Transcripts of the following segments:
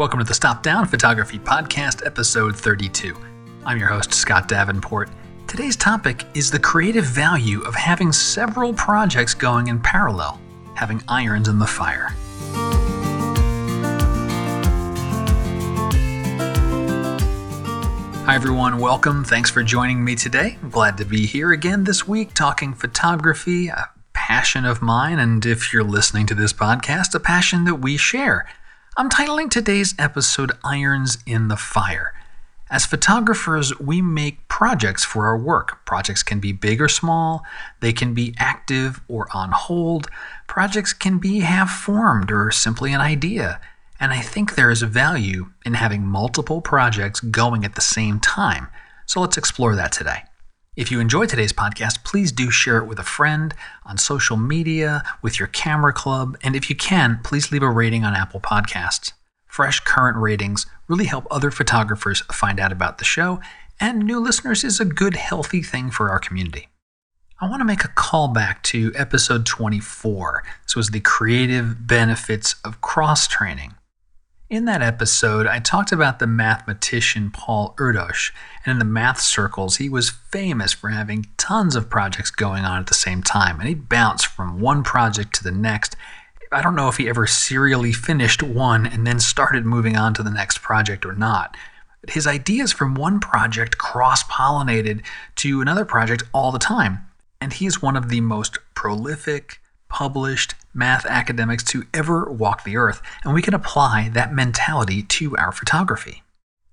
Welcome to the Stop Down Photography Podcast, episode 32. I'm your host, Scott Davenport. Today's topic is the creative value of having several projects going in parallel, having irons in the fire. Hi, everyone. Welcome. Thanks for joining me today. I'm glad to be here again this week talking photography, a passion of mine, and if you're listening to this podcast, a passion that we share. I'm titling today's episode Irons in the Fire. As photographers, we make projects for our work. Projects can be big or small, they can be active or on hold, projects can be half formed or simply an idea. And I think there is value in having multiple projects going at the same time. So let's explore that today. If you enjoyed today's podcast, please do share it with a friend on social media, with your camera club, and if you can, please leave a rating on Apple Podcasts. Fresh current ratings really help other photographers find out about the show, and new listeners is a good, healthy thing for our community. I want to make a callback to episode 24. This was the creative benefits of cross training. In that episode, I talked about the mathematician Paul Erdos, and in the math circles, he was famous for having tons of projects going on at the same time, and he'd bounce from one project to the next. I don't know if he ever serially finished one and then started moving on to the next project or not. But his ideas from one project cross pollinated to another project all the time, and he's one of the most prolific, published math academics to ever walk the earth, and we can apply that mentality to our photography.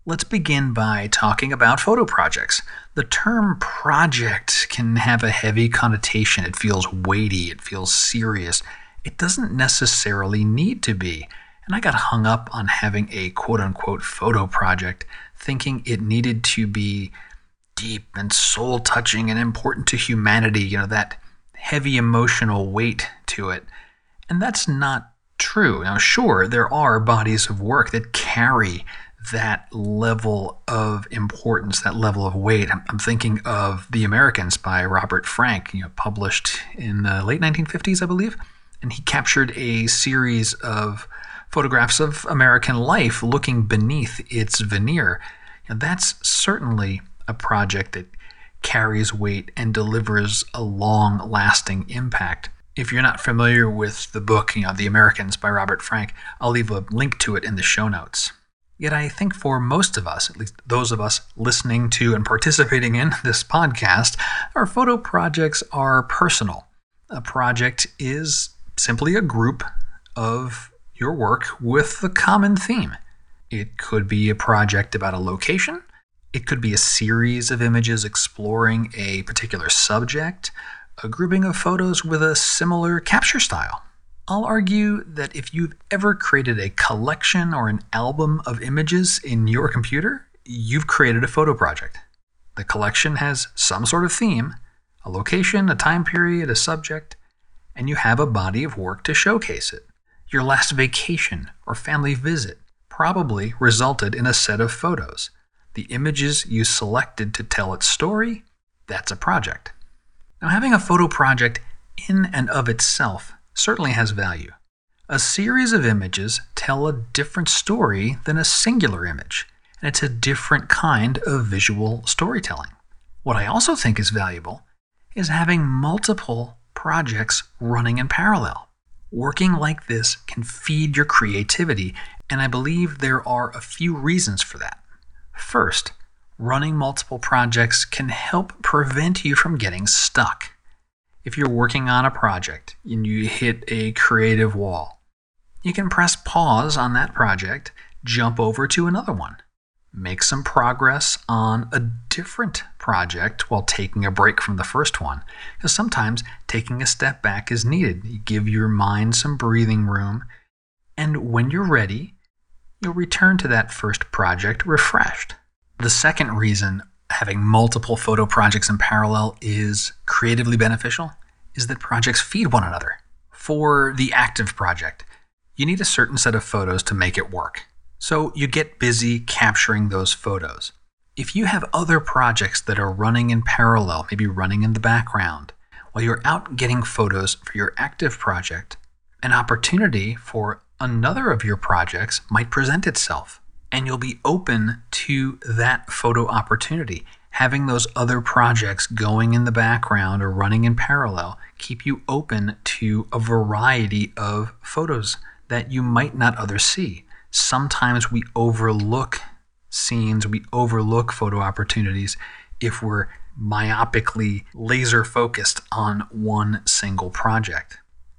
Let's begin by talking about photo projects. The term project can have a heavy connotation. It feels weighty, it feels serious. It doesn't necessarily need to be. And I got hung up on having a quote unquote photo project, thinking it needed to be deep and soul touching and important to humanity, you know, that heavy emotional weight to it. And that's not true. Now, sure, there are bodies of work that carry that level of importance, that level of weight. I'm, thinking of The Americans by Robert Frank, you know, published in the late 1950s, I believe. And he captured a series of photographs of American life looking beneath its veneer. And that's certainly a project that carries weight and delivers a long lasting impact. If you're not familiar with the book, you know, The Americans by Robert Frank, I'll leave a link to it in the show notes. Yet I think for most of us, at least those of us listening to and participating in this podcast, our photo projects are personal. A project is simply a group of your work with a common theme. It could be a project about a location, it could be a series of images exploring a particular subject, a grouping of photos with a similar capture style. I'll argue that if you've ever created a collection or an album of images in your computer, you've created a photo project. The collection has some sort of theme, a location, a time period, a subject, and you have a body of work to showcase it. Your last vacation or family visit probably resulted in a set of photos. The images you selected to tell its story, that's a project. Now, having a photo project in and of itself certainly has value. A series of images tell a different story than a singular image, and it's a different kind of visual storytelling. What I also think is valuable is having multiple projects running in parallel. Working like this can feed your creativity, and I believe there are a few reasons for that. First, running multiple projects can help prevent you from getting stuck. If you're working on a project and you hit a creative wall, you can press pause on that project, jump over to another one, make some progress on a different project while taking a break from the first one. Because sometimes taking a step back is needed. You give your mind some breathing room, and when you're ready, you'll return to that first project refreshed. The second reason having multiple photo projects in parallel is creatively beneficial is that projects feed one another. For the active project, you need a certain set of photos to make it work. So you get busy capturing those photos. If you have other projects that are running in parallel, maybe running in the background, while you're out getting photos for your active project, an opportunity for another of your projects might present itself and you'll be open to that photo opportunity. Having those other projects going in the background or running in parallel keep you open to a variety of photos that you might not others see. Sometimes we overlook scenes, we overlook photo opportunities if we're myopically laser focused on one single project.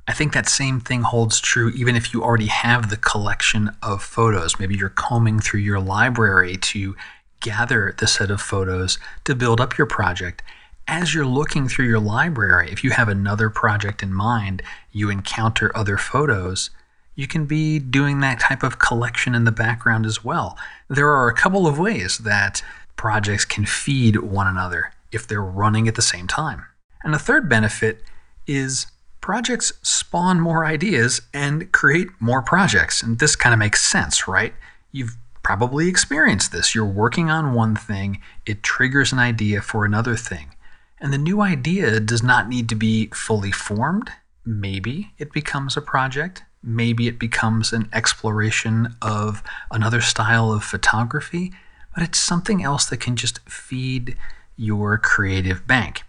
I think that same thing holds true even if you already have the collection of photos. Maybe you're combing through your library to gather the set of photos to build up your project. As you're looking through your library, if you have another project in mind, you encounter other photos, you can be doing that type of collection in the background as well. There are a couple of ways that projects can feed one another if they're running at the same time. And the third benefit is projects spawn more ideas and create more projects. And this kind of makes sense, right? You've probably experienced this. You're working on one thing, it triggers an idea for another thing. And the new idea does not need to be fully formed. Maybe it becomes a project. Maybe it becomes an exploration of another style of photography, but it's something else that can just feed your creative bank.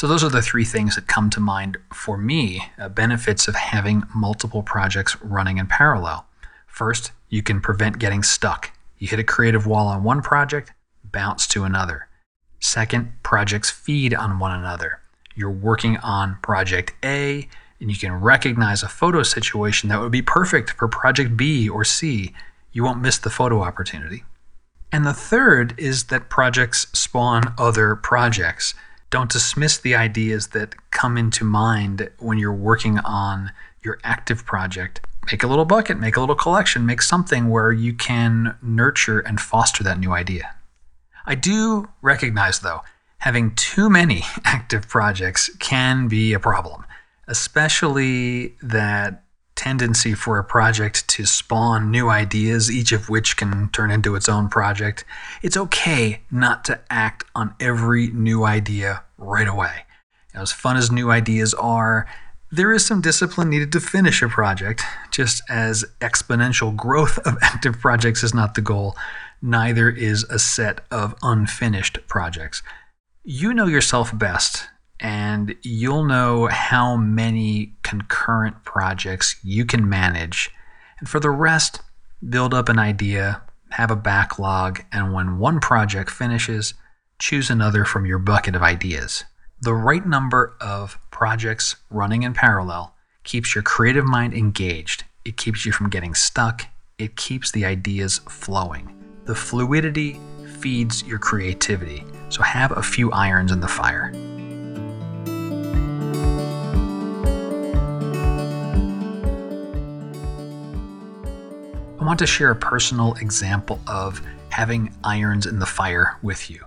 So, those are the three things that come to mind for me uh, benefits of having multiple projects running in parallel. First, you can prevent getting stuck. You hit a creative wall on one project, bounce to another. Second, projects feed on one another. You're working on project A, and you can recognize a photo situation that would be perfect for project B or C. You won't miss the photo opportunity. And the third is that projects spawn other projects don't dismiss the ideas that come into mind when you're working on your active project. Make a little bucket, make a little collection, make something where you can nurture and foster that new idea. I do recognize, though, having too many active projects can be a problem, especially that tendency for a project to spawn new ideas, each of which can turn into its own project, it's okay not to act on every new idea right away. As fun as new ideas are, there is some discipline needed to finish a project, just as exponential growth of active projects is not the goal, neither is a set of unfinished projects. You know yourself best and you'll know how many concurrent projects you can manage. And for the rest, build up an idea, have a backlog, and when one project finishes, choose another from your bucket of ideas. The right number of projects running in parallel keeps your creative mind engaged. It keeps you from getting stuck. It keeps the ideas flowing. The fluidity feeds your creativity. So have a few irons in the fire. Want to share a personal example of having irons in the fire with you.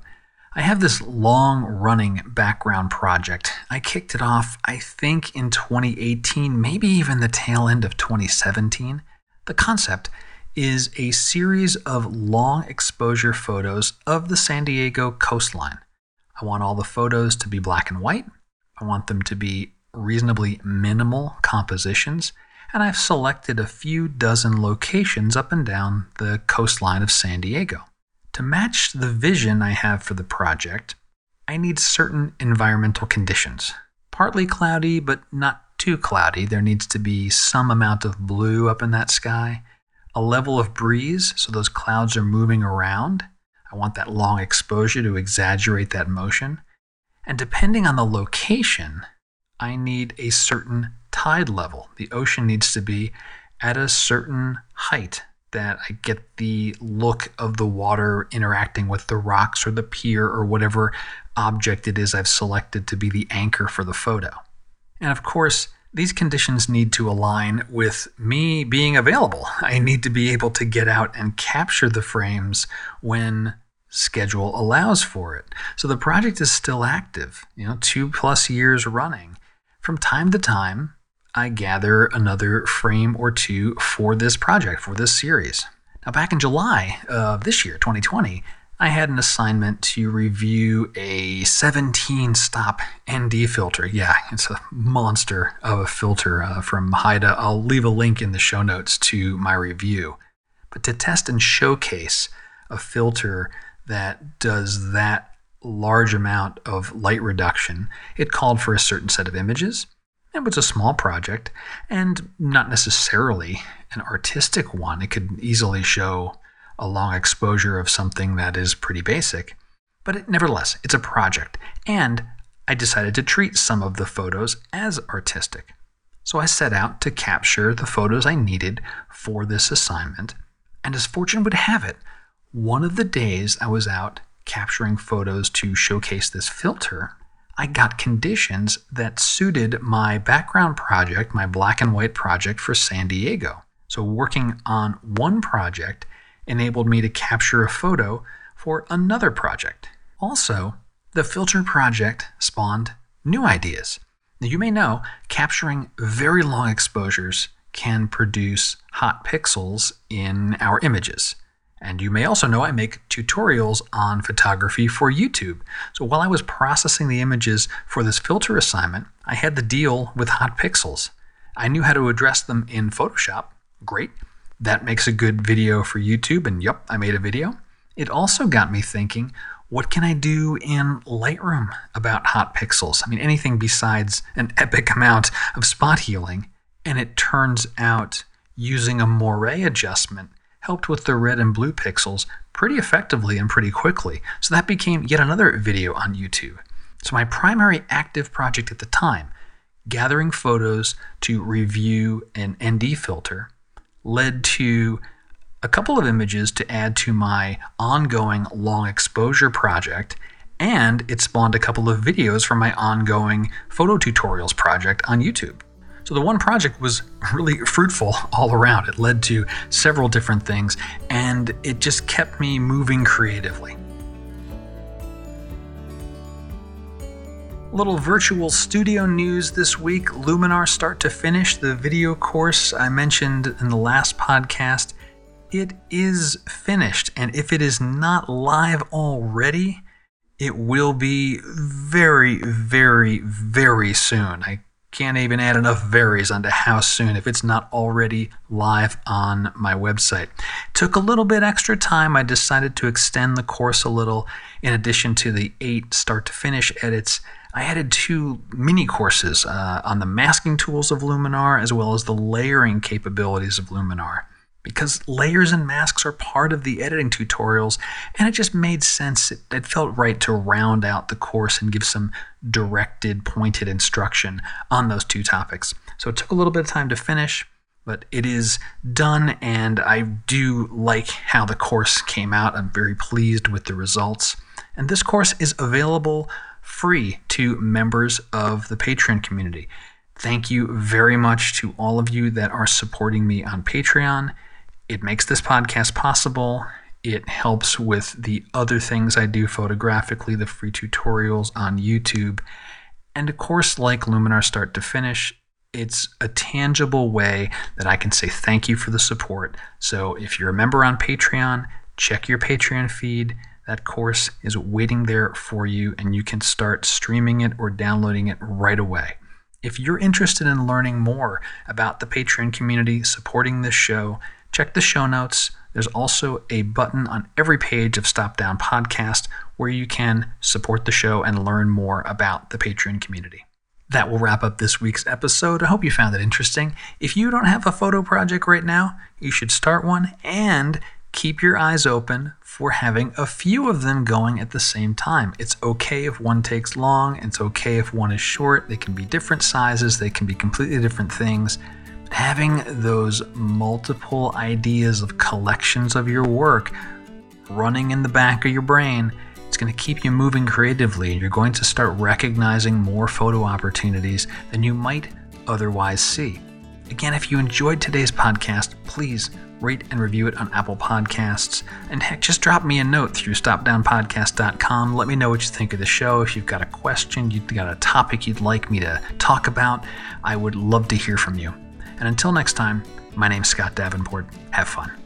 I have this long running background project. I kicked it off, I think, in 2018, maybe even the tail end of 2017. The concept is a series of long exposure photos of the San Diego coastline. I want all the photos to be black and white. I want them to be reasonably minimal compositions and I've selected a few dozen locations up and down the coastline of San Diego. To match the vision I have for the project, I need certain environmental conditions. Partly cloudy, but not too cloudy. There needs to be some amount of blue up in that sky, a level of breeze so those clouds are moving around. I want that long exposure to exaggerate that motion. And depending on the location, I need a certain tide level. The ocean needs to be at a certain height that I get the look of the water interacting with the rocks or the pier or whatever object it is I've selected to be the anchor for the photo. And of course, these conditions need to align with me being available. I need to be able to get out and capture the frames when schedule allows for it. So the project is still active, you know, 2 plus years running. From time to time, I gather another frame or two for this project, for this series. Now, back in July of this year, 2020, I had an assignment to review a 17 stop ND filter. Yeah, it's a monster of a filter uh, from Haida. I'll leave a link in the show notes to my review. But to test and showcase a filter that does that large amount of light reduction, it called for a certain set of images. It was a small project and not necessarily an artistic one. It could easily show a long exposure of something that is pretty basic. But it, nevertheless, it's a project, and I decided to treat some of the photos as artistic. So I set out to capture the photos I needed for this assignment, and as fortune would have it, one of the days I was out capturing photos to showcase this filter, I got conditions that suited my background project, my black and white project for San Diego. So, working on one project enabled me to capture a photo for another project. Also, the filter project spawned new ideas. Now, you may know capturing very long exposures can produce hot pixels in our images. And you may also know I make tutorials on photography for YouTube. So while I was processing the images for this filter assignment, I had to deal with hot pixels. I knew how to address them in Photoshop. Great that makes a good video for YouTube, and yep, I made a video. It also got me thinking, what can I do in Lightroom about hot pixels? I mean, anything besides an epic amount of spot healing. And it turns out using a moire adjustment helped with the red and blue pixels pretty effectively and pretty quickly. So that became yet another video on YouTube. So my primary active project at the time, gathering photos to review an ND filter, led to a couple of images to add to my ongoing long exposure project, and it spawned a couple of videos for my ongoing photo tutorials project on YouTube. So the one project was really fruitful all around. It led to several different things, and it just kept me moving creatively. little virtual studio news this week Luminar Start to Finish, the video course I mentioned in the last podcast. It is finished, and if it is not live already, it will be very, very, very soon. I can't even add enough varies onto how soon if it's not already live on my website. Took a little bit extra time. I decided to extend the course a little in addition to the eight start to finish edits. I added two mini courses uh, on the masking tools of Luminar as well as the layering capabilities of Luminar. Because layers and masks are part of the editing tutorials, and it just made sense. It, it felt right to round out the course and give some directed, pointed instruction on those two topics. So it took a little bit of time to finish, but it is done, and I do like how the course came out. I'm very pleased with the results. And this course is available free to members of the Patreon community. Thank you very much to all of you that are supporting me on Patreon. It makes this podcast possible. It helps with the other things I do photographically, the free tutorials on YouTube. And of course, like Luminar Start to Finish, it's a tangible way that I can say thank you for the support. So if you're a member on Patreon, check your Patreon feed that course is waiting there for you, and you can start streaming it or downloading it right away. If you're interested in learning more about the Patreon community supporting this show, check the show notes. There's also a button on every page of Stop Down Podcast where you can support the show and learn more about the Patreon community. That will wrap up this week's episode. I hope you found it interesting. If you don't have a photo project right now, you should start one and keep your eyes open for having a few of them going at the same time. It's okay if one takes long, it's okay if one is short. They can be different sizes, they can be completely different things. Having those multiple ideas of collections of your work running in the back of your brain, it's going to keep you moving creatively and you're going to start recognizing more photo opportunities than you might otherwise see. Again, if you enjoyed today's podcast, please rate and review it on Apple Podcasts. And heck, just drop me a note through stopdownpodcast.com. Let me know what you think of the show. If you've got a question, you've got a topic you'd like me to talk about, I would love to hear from you. And until next time, my name's Scott Davenport. Have fun.